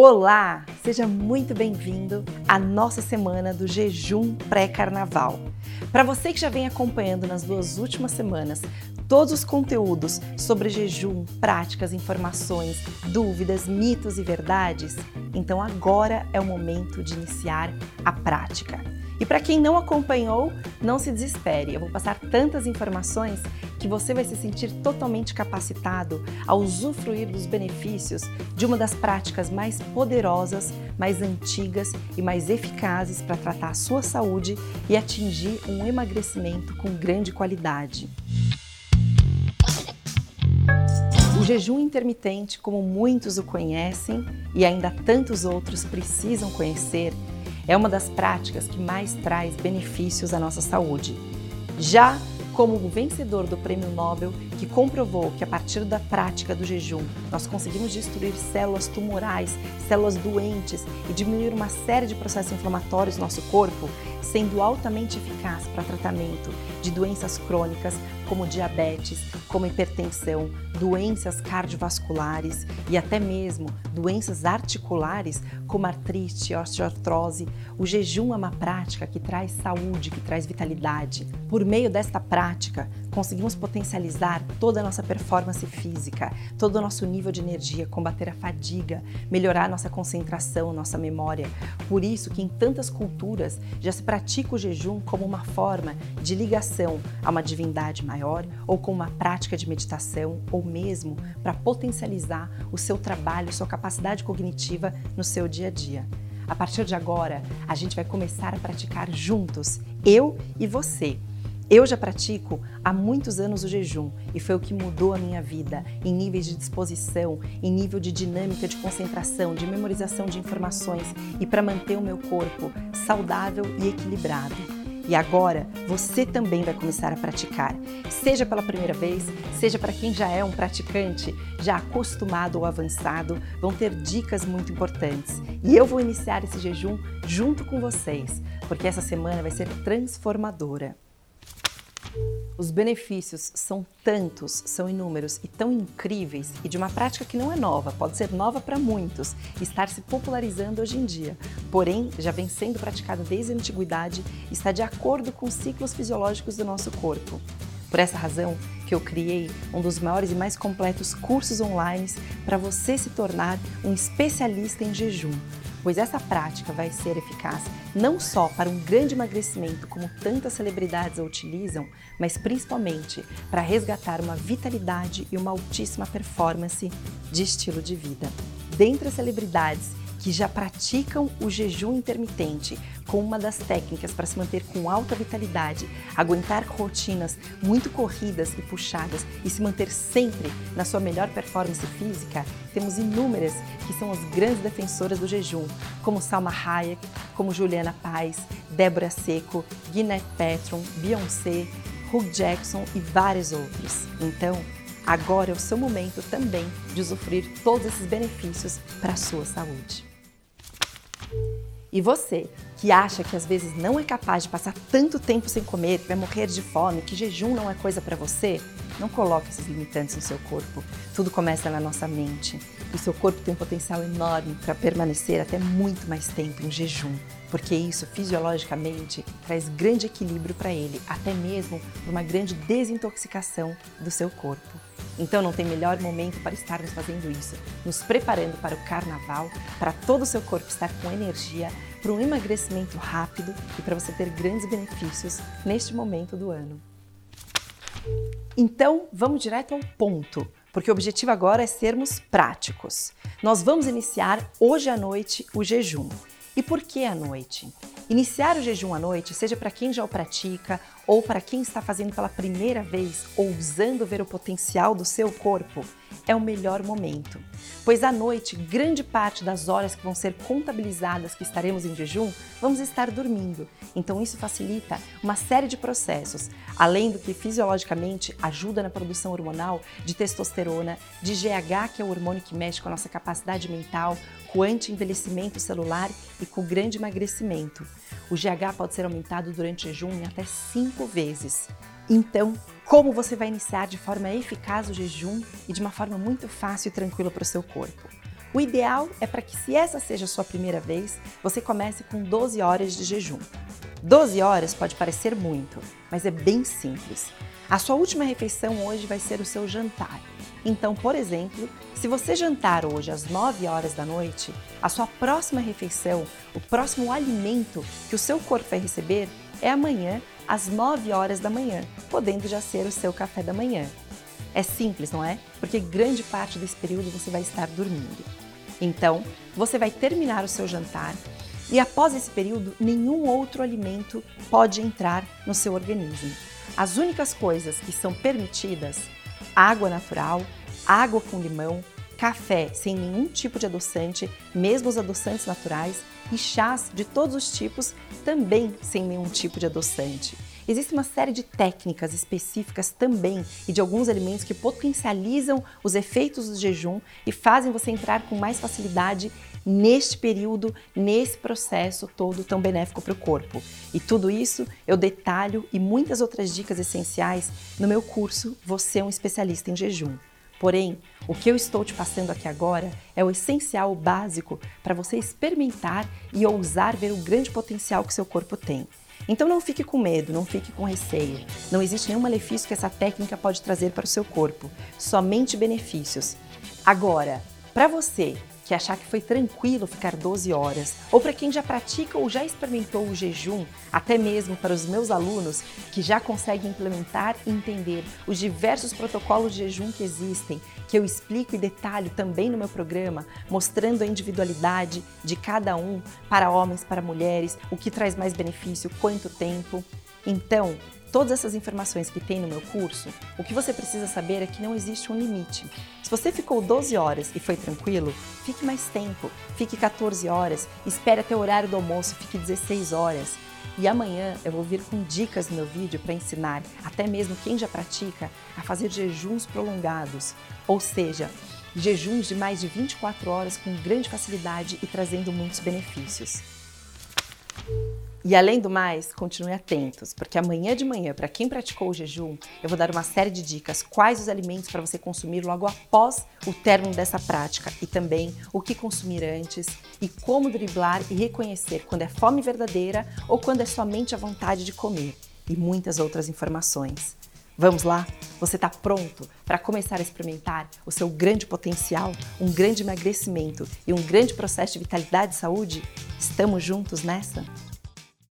Olá, seja muito bem-vindo à nossa semana do jejum pré-carnaval. Para você que já vem acompanhando nas duas últimas semanas todos os conteúdos sobre jejum, práticas, informações, dúvidas, mitos e verdades, então agora é o momento de iniciar a prática. E para quem não acompanhou, não se desespere. Eu vou passar tantas informações que você vai se sentir totalmente capacitado a usufruir dos benefícios de uma das práticas mais poderosas, mais antigas e mais eficazes para tratar a sua saúde e atingir um emagrecimento com grande qualidade. O jejum intermitente, como muitos o conhecem e ainda tantos outros precisam conhecer, é uma das práticas que mais traz benefícios à nossa saúde. Já como o vencedor do Prêmio Nobel, que comprovou que a partir da prática do jejum nós conseguimos destruir células tumorais, células doentes e diminuir uma série de processos inflamatórios no nosso corpo, sendo altamente eficaz para tratamento de doenças crônicas como diabetes, como hipertensão, doenças cardiovasculares e até mesmo doenças articulares como artrite, osteoartrose. O jejum é uma prática que traz saúde, que traz vitalidade. Por meio desta prática, conseguimos potencializar toda a nossa performance física, todo o nosso nível de energia, combater a fadiga, melhorar nossa concentração, nossa memória. Por isso que em tantas culturas já se pratica o jejum como uma forma de ligação a uma divindade maior ou com uma prática de meditação ou mesmo para potencializar o seu trabalho, sua capacidade cognitiva no seu dia a dia. A partir de agora, a gente vai começar a praticar juntos, eu e você. Eu já pratico há muitos anos o jejum e foi o que mudou a minha vida em níveis de disposição, em nível de dinâmica de concentração, de memorização de informações e para manter o meu corpo saudável e equilibrado. E agora você também vai começar a praticar, seja pela primeira vez, seja para quem já é um praticante, já acostumado ou avançado, vão ter dicas muito importantes. E eu vou iniciar esse jejum junto com vocês, porque essa semana vai ser transformadora. Os benefícios são tantos, são inúmeros e tão incríveis e de uma prática que não é nova, pode ser nova para muitos, estar se popularizando hoje em dia. Porém, já vem sendo praticada desde a antiguidade e está de acordo com os ciclos fisiológicos do nosso corpo. Por essa razão que eu criei um dos maiores e mais completos cursos online para você se tornar um especialista em jejum pois essa prática vai ser eficaz não só para um grande emagrecimento, como tantas celebridades a utilizam, mas principalmente para resgatar uma vitalidade e uma altíssima performance de estilo de vida. Dentre as celebridades que já praticam o jejum intermitente como uma das técnicas para se manter com alta vitalidade, aguentar rotinas muito corridas e puxadas e se manter sempre na sua melhor performance física, temos inúmeras que são as grandes defensoras do jejum, como Salma Hayek, como Juliana Paz, Débora Seco, Gwyneth Paltrow, Beyoncé, Hugh Jackson e vários outros. Então, agora é o seu momento também de usufruir todos esses benefícios para a sua saúde. E você, que acha que às vezes não é capaz de passar tanto tempo sem comer, vai morrer de fome, que jejum não é coisa para você, não coloque esses limitantes no seu corpo. Tudo começa na nossa mente. O seu corpo tem um potencial enorme para permanecer até muito mais tempo em jejum, porque isso fisiologicamente traz grande equilíbrio para ele, até mesmo uma grande desintoxicação do seu corpo. Então não tem melhor momento para estarmos fazendo isso, nos preparando para o carnaval, para todo o seu corpo estar com energia, para um emagrecimento rápido e para você ter grandes benefícios neste momento do ano. Então, vamos direto ao ponto, porque o objetivo agora é sermos práticos. Nós vamos iniciar hoje à noite o jejum. E por que à noite? Iniciar o jejum à noite, seja para quem já o pratica ou para quem está fazendo pela primeira vez, ousando ver o potencial do seu corpo, é o melhor momento. Pois à noite, grande parte das horas que vão ser contabilizadas que estaremos em jejum, vamos estar dormindo. Então isso facilita uma série de processos, além do que fisiologicamente ajuda na produção hormonal de testosterona, de GH, que é o hormônio que mexe com a nossa capacidade mental, com anti-envelhecimento celular e com grande emagrecimento. O GH pode ser aumentado durante o jejum em até 5 vezes. Então, como você vai iniciar de forma eficaz o jejum e de uma forma muito fácil e tranquila para o seu corpo? O ideal é para que, se essa seja a sua primeira vez, você comece com 12 horas de jejum. 12 horas pode parecer muito, mas é bem simples. A sua última refeição hoje vai ser o seu jantar. Então, por exemplo, se você jantar hoje às 9 horas da noite, a sua próxima refeição, o próximo alimento que o seu corpo vai receber é amanhã às 9 horas da manhã, podendo já ser o seu café da manhã. É simples, não é? Porque grande parte desse período você vai estar dormindo. Então, você vai terminar o seu jantar e após esse período, nenhum outro alimento pode entrar no seu organismo. As únicas coisas que são permitidas: água natural, água com limão, café sem nenhum tipo de adoçante, mesmo os adoçantes naturais, e chás de todos os tipos, também sem nenhum tipo de adoçante. Existe uma série de técnicas específicas também e de alguns alimentos que potencializam os efeitos do jejum e fazem você entrar com mais facilidade neste período, nesse processo todo tão benéfico para o corpo. E tudo isso eu detalho e muitas outras dicas essenciais no meu curso Você é um especialista em jejum. Porém, o que eu estou te passando aqui agora é o essencial, o básico, para você experimentar e ousar ver o grande potencial que seu corpo tem. Então não fique com medo, não fique com receio. Não existe nenhum malefício que essa técnica pode trazer para o seu corpo, somente benefícios. Agora, para você que achar que foi tranquilo ficar 12 horas, ou para quem já pratica ou já experimentou o jejum, até mesmo para os meus alunos que já conseguem implementar e entender os diversos protocolos de jejum que existem, que eu explico e detalho também no meu programa, mostrando a individualidade de cada um para homens, para mulheres, o que traz mais benefício, quanto tempo. Então, todas essas informações que tem no meu curso, o que você precisa saber é que não existe um limite. Se você ficou 12 horas e foi tranquilo, fique mais tempo, fique 14 horas, espere até o horário do almoço, fique 16 horas. E amanhã eu vou vir com dicas no meu vídeo para ensinar até mesmo quem já pratica a fazer jejuns prolongados, ou seja, jejuns de mais de 24 horas com grande facilidade e trazendo muitos benefícios. E além do mais, continue atentos, porque amanhã de manhã, para quem praticou o jejum, eu vou dar uma série de dicas quais os alimentos para você consumir logo após o término dessa prática e também o que consumir antes e como driblar e reconhecer quando é fome verdadeira ou quando é somente a vontade de comer e muitas outras informações. Vamos lá? Você está pronto para começar a experimentar o seu grande potencial, um grande emagrecimento e um grande processo de vitalidade e saúde? Estamos juntos nessa?